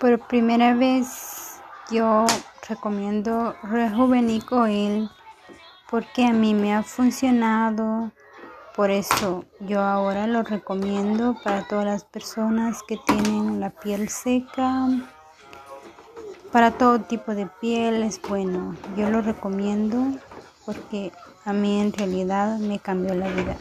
Por primera vez yo recomiendo Rejuvenic Oil porque a mí me ha funcionado. Por eso yo ahora lo recomiendo para todas las personas que tienen la piel seca. Para todo tipo de piel es bueno. Yo lo recomiendo porque a mí en realidad me cambió la vida.